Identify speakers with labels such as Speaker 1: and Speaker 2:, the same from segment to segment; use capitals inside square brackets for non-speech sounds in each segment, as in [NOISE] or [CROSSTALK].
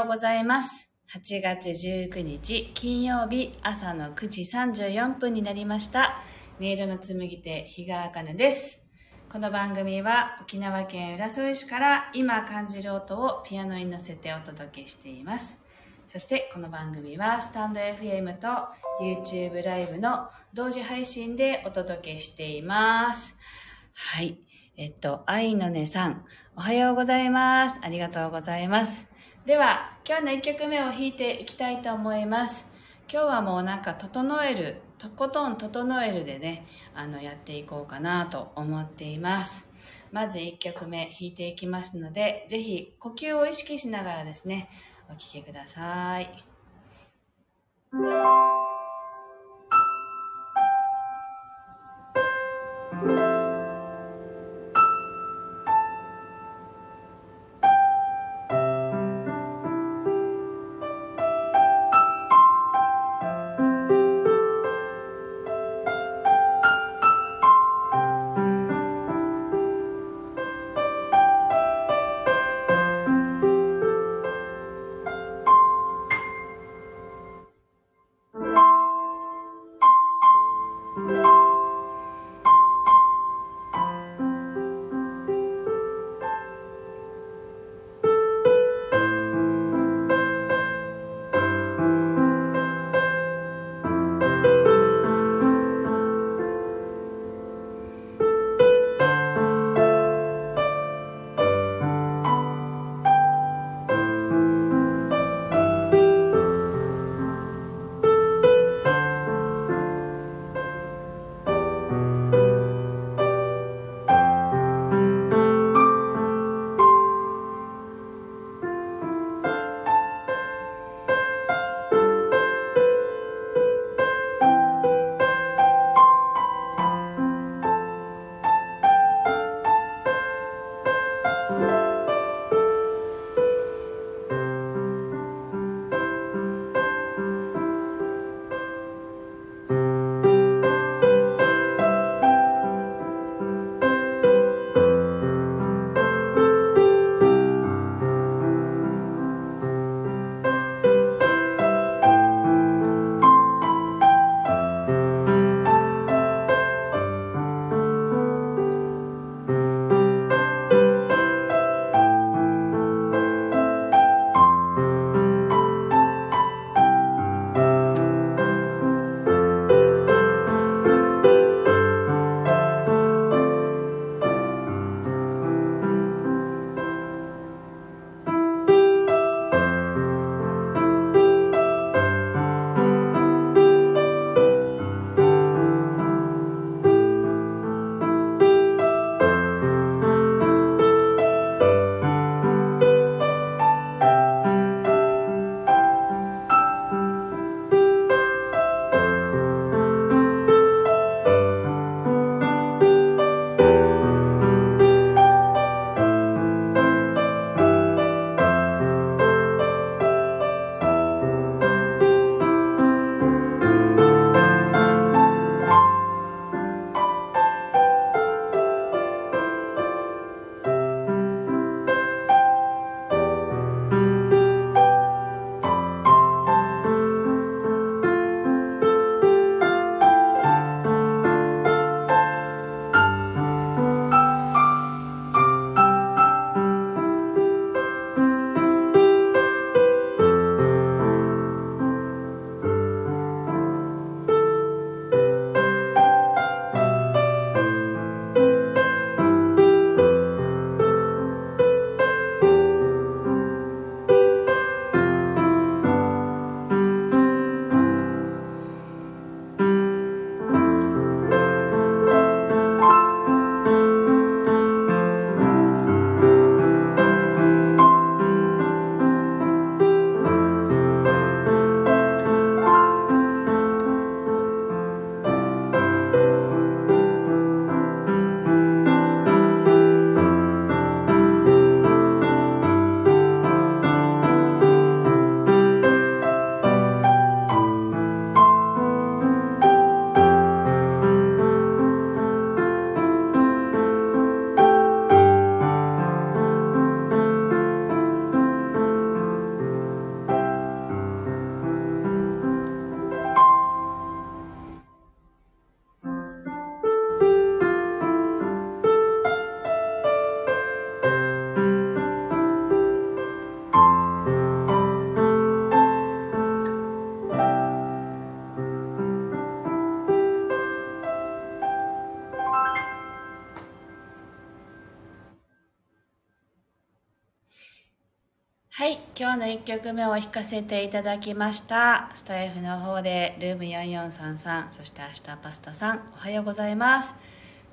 Speaker 1: ようございます。8月19日金曜日朝の9時34分になりました。音色の紡手、日川茜です。この番組は沖縄県浦添市から今感じる音をピアノに乗せてお届けしています。そしてこの番組はスタンド FM と YouTube ライブの同時配信でお届けしています。はい。えっと、愛のねさん、おはようございます。ありがとうございます。では、今日の1曲目を弾いていきたいと思います。今日はもうなんか整える、とことん整えるでね、あの、やっていこうかなと思っています。まず1曲目弾いていきますので、是非呼吸を意識しながらですね、お聴きください。今日の1曲目を弾かせていただきました。スタイフの方でルーム4433そして明日パスタさん。おはようございます。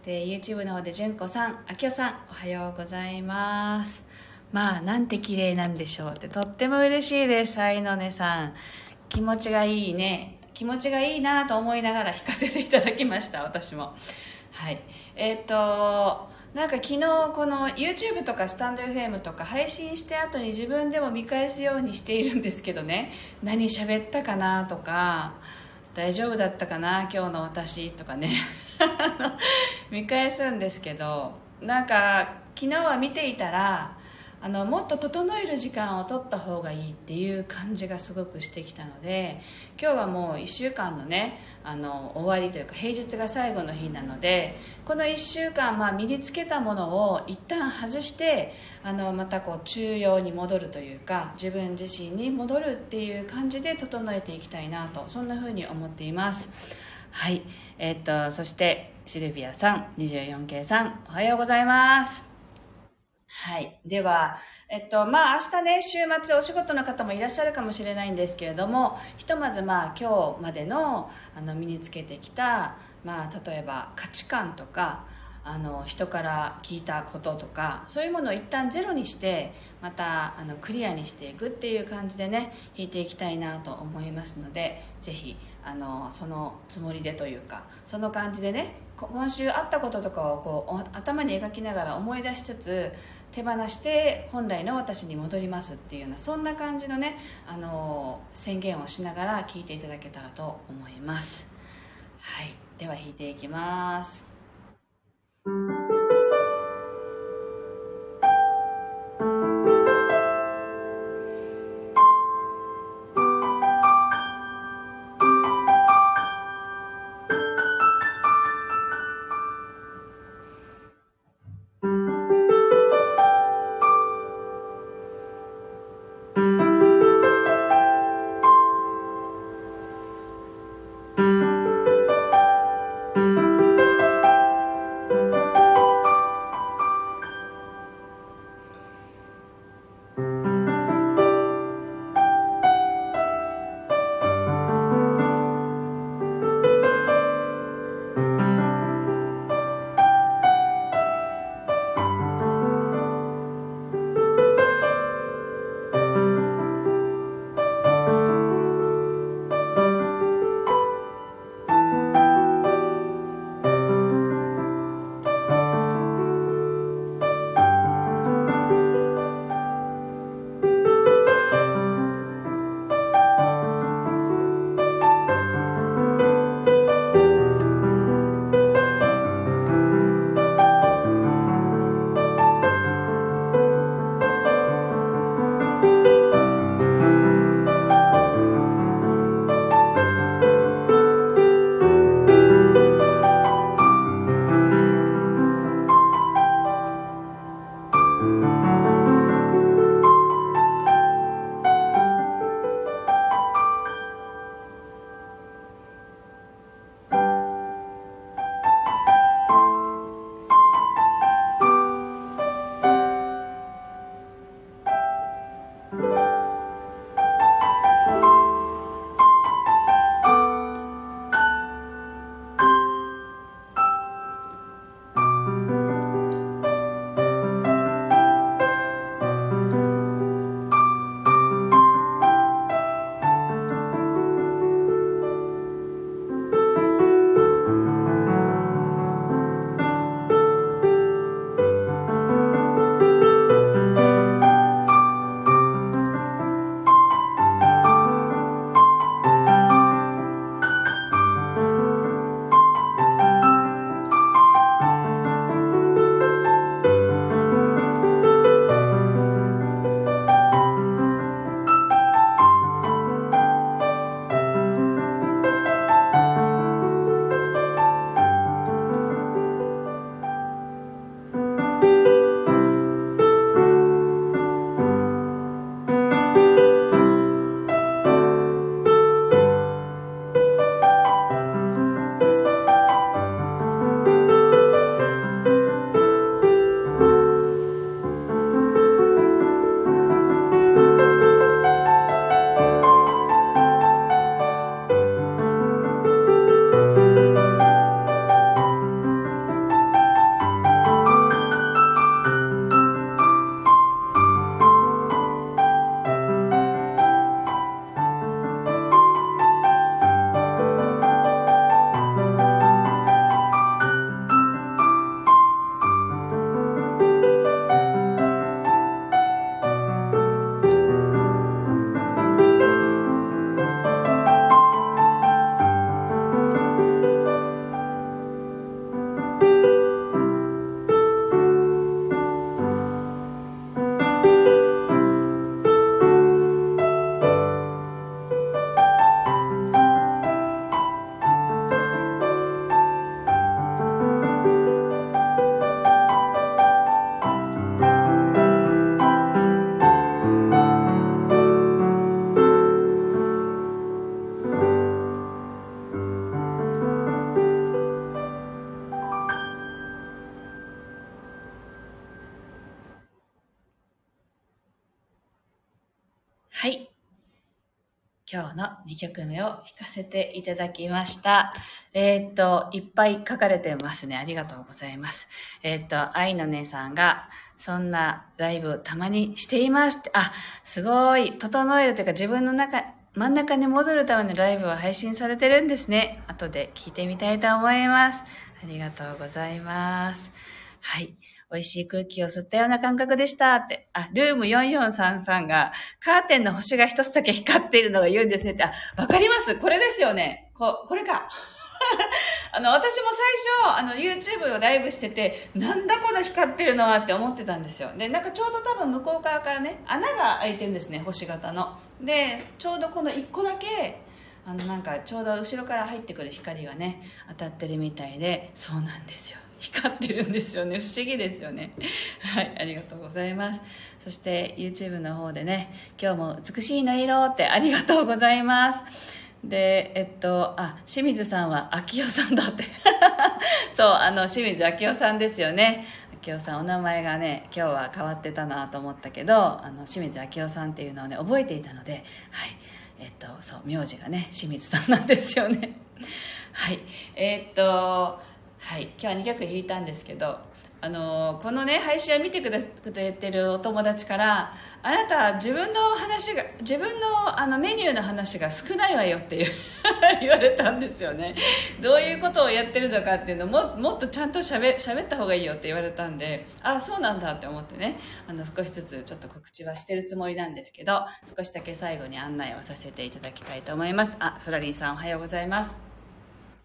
Speaker 1: で YouTube の方で純子さん。あきおさん。おはようございます。まあなんて綺麗なんでしょうって。とっても嬉しいです。愛のねさん。気持ちがいいね。気持ちがいいなと思いながら弾かせていただきました。私も。はい。えっ、となんか昨日この YouTube とかスタンド FM とか配信して後に自分でも見返すようにしているんですけどね。何喋ったかなとか大丈夫だったかな今日の私とかね。[LAUGHS] 見返すんですけど。なんか昨日は見ていたらあのもっと整える時間を取った方がいいっていう感じがすごくしてきたので今日はもう1週間のねあの終わりというか平日が最後の日なのでこの1週間、まあ、身につけたものを一旦外してあのまたこう中庸に戻るというか自分自身に戻るっていう感じで整えていきたいなとそんな風に思っています。はい。えー、っとそしてシルビアさん 24K さんおはようございます。はい。では、えっと、まあ、明日ね、週末お仕事の方もいらっしゃるかもしれないんですけれども、ひとまずまあ、今日までの、あの、身につけてきた、まあ、例えば価値観とか、あの人から聞いたこととかそういうものを一旦ゼロにしてまたあのクリアにしていくっていう感じでね弾いていきたいなと思いますのでぜひあのそのつもりでというかその感じでね今週あったこととかをこう頭に描きながら思い出しつつ手放して本来の私に戻りますっていうようなそんな感じのねあの宣言をしながら聞いていただけたらと思います。はい。では弾いていきます。2曲目を弾かせていただきました。えー、っと、いっぱい書かれてますね。ありがとうございます。えー、っと、愛の姉さんが、そんなライブをたまにしていますって、あ、すごい、整えるというか自分の中、真ん中に戻るためのライブを配信されてるんですね。後で聞いてみたいと思います。ありがとうございます。はい。美味しい空気を吸ったような感覚でしたって。あ、ルーム4433が、カーテンの星が一つだけ光っているのが良いですねって。あ、わかりますこれですよね。こ、これか。[LAUGHS] あの、私も最初、あの、YouTube をライブしてて、なんだこの光ってるのはって思ってたんですよ。で、なんかちょうど多分向こう側からね、穴が開いてるんですね、星型の。で、ちょうどこの1個だけ、あの、なんかちょうど後ろから入ってくる光がね、当たってるみたいで、そうなんですよ。光ってるんですよね。不思議ですよね。はいありがとうございます。そして YouTube の方でね今日も美しい音色ってありがとうございます。でえっとあ清水さんは秋代さんだって。[LAUGHS] そうあの清水秋代さんですよね。秋代さんお名前がね今日は変わってたなと思ったけどあの清水秋代さんっていうのをね覚えていたのではいえっとそう名字がね清水さんなんですよね。はいえっとはい。今日は2曲弾いたんですけどあのこのね配信を見てくれてるお友達からあなた自分の話が自分のあのメニューの話が少ないわよっていう [LAUGHS] 言われたんですよね。どういうことをやってるのかっていうのももっとちゃんとしゃべった方がいいよって言われたんであそうなんだって思ってね。あの少しずつちょっと告知はしてるつもりなんですけど少しだけ最後に案内をさせていただきたいと思います。あソラリンさんおはようございます。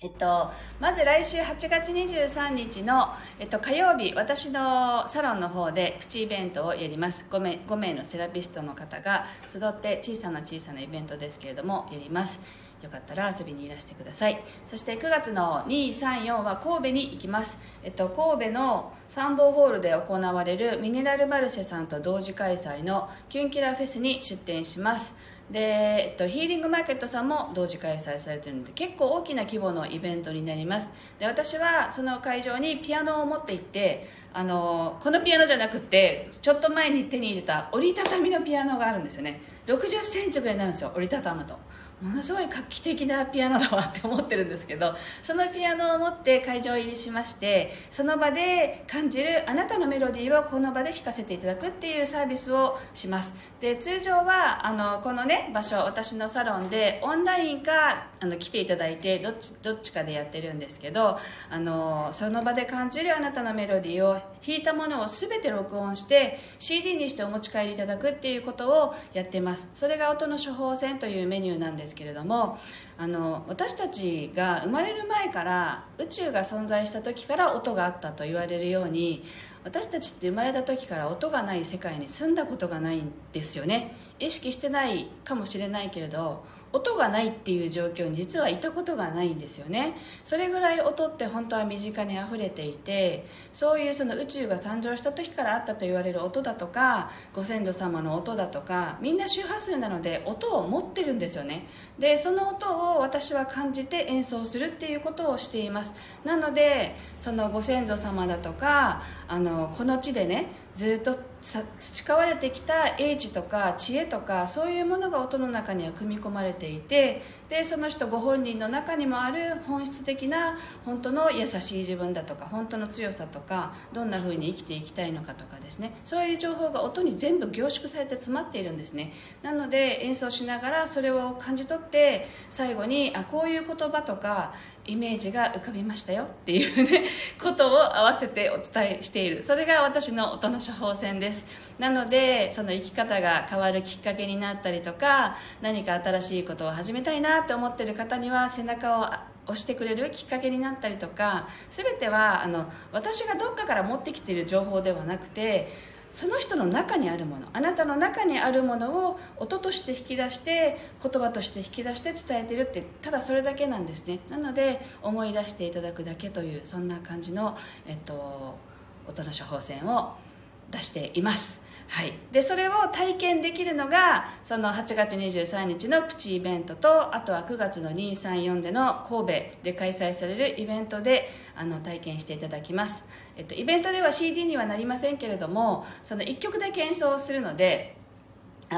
Speaker 1: えっと、まず来週8月23日の、えっと、火曜日私のサロンの方でプチイベントをやります。5名 ,5 名のセラピストの方が集って小さな小さなイベントですけれどもやります。よかったら遊びにいらしてください。そして9月の234は神戸に行きます、えっと、神戸の参謀ホールで行われるミネラルマルシェさんと同時開催のキュンキラフェスに出店します。で、えっと、ヒーリングマーケットさんも同時開催されてるので結構大きな規模のイベントになります。で私はその会場にピアノを持って行ってあのこのピアノじゃなくてちょっと前に手に入れた折りたたみのピアノがあるんですよね。6 0センチぐらいになるんですよ折りたたむと。ものすごい画期的なピアノだわって思ってるんですけど [LAUGHS] そのピアノを持って会場入りしましてその場で感じるあなたのメロディーをこの場で弾かせていただくっていうサービスをします。で通常はあのこのね場所私のサロンでオンラインかあの来ていただいてどっちどっちかでやってるんですけどあのその場で感じるあなたのメロディーを弾いたものを全て録音して CD にしてお持ち帰りいただくっていうことをやってます。それが音の処方箋というメニューなんですですけれどもあの私たちが生まれる前から宇宙が存在した時から音があったと言われるように私たちって生まれた時から音がない世界に住んだことがないんですよね。意識してないかもしれないけれど音がないっていう状況に実はいたことがないんですよね。それぐらい音って本当は身近にあふれていてそういうその宇宙が誕生した時からあったと言われる音だとかご先祖様の音だとかみんな周波数なので音を持ってるんですよね。でその音を私は感じて演奏するっていうことをしています。なのでそのご先祖様だとかあのこの地でねずっと培われてきた英知とか知恵とかそういうものが音の中には組み込まれていてでその人ご本人の中にもある本質的な本当の優しい自分だとか本当の強さとかどんな風に生きていきたいのかとかですね。そういう情報が音に全部凝縮されて詰まっているんですね。なので演奏しながらそれを感じ取って最後にあこういう言葉とかイメージが浮かびましたよっていうねことを合わせてお伝えしている。それが私の音の処方箋です。なのでその生き方が変わるきっかけになったりとか何か新しいことを始めたいなって思ってる方には背中を押してくれるきっかけになったりとか全てはあの私がどっかから持ってきている情報ではなくてその人の中にあるものあなたの中にあるものを音として引き出して言葉として引き出して伝えてるってただそれだけなんですね。なので思い出していただくだけというそんな感じの、えっと、音の処方箋を出しています。はい、でそれを体験できるのがその8月23日のプチイベントとあとは9月の234での神戸で開催されるイベントであの体験していただきます、えっと、イベントでは CD にはなりませんけれどもその1曲だけ演奏するので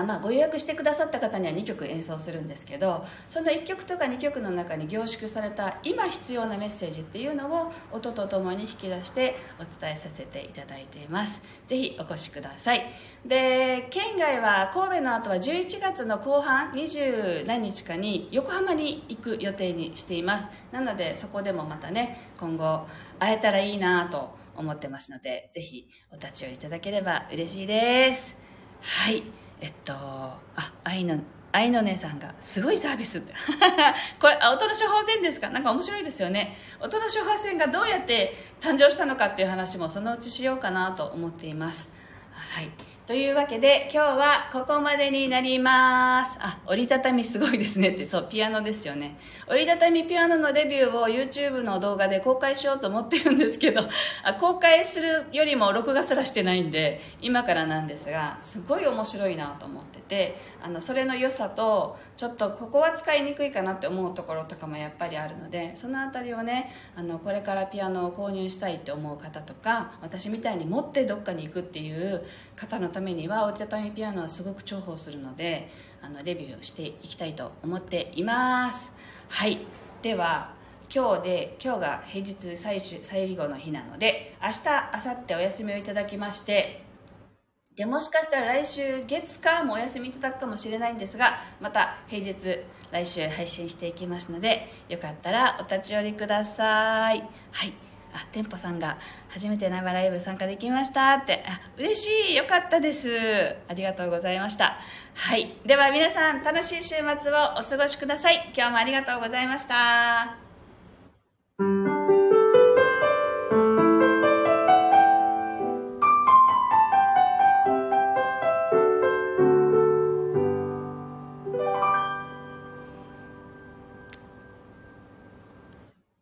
Speaker 1: あまあ、ご予約してくださった方には2曲演奏するんですけどその1曲とか2曲の中に凝縮された今必要なメッセージっていうのを音とともに引き出してお伝えさせていただいています。ぜひお越しください。で県外は神戸の後は11月の後半20何日かに横浜に行く予定にしています。なのでそこでもまたね今後会えたらいいなと思ってますのでぜひお立ち寄りいただければ嬉しいです。はい。えっとあ愛の愛の姉さんがすごいサービスって。[LAUGHS] これあ音の処方箋ですか？何か面白いですよね。音の処方箋がどうやって誕生したのかっていう話もそのうちしようかなと思っています。はい。というわけで今日はここまでになります。あ折りたたみすごいですねってそうピアノですよね。折りたたみピアノのレビューを YouTube の動画で公開しようと思ってるんですけどあ公開するよりも録画すらしてないんで今からなんですがすごい面白いなと思っててあのそれの良さとちょっとここは使いにくいかなって思うところとかもやっぱりあるのでその辺りをねあのこれからピアノを購入したいって思う方とか私みたいに持ってどっかに行くっていう方のためには折りたたみピアノはすごく重宝するのであのレビューをしていきたいと思っています。はい。では今日で今日が平日最終最後の日なので明日明後日お休みをいただきましてでもしかしたら来週月火もお休みいただくかもしれないんですがまた平日来週配信していきますのでよかったらお立ち寄りください。はい。あ店舗さんが初めて生ライブ参加できましたって。あ嬉しい。よかったです。ありがとうございました。はい。では皆さん楽しい週末をお過ごしください。今日もありがとうございました。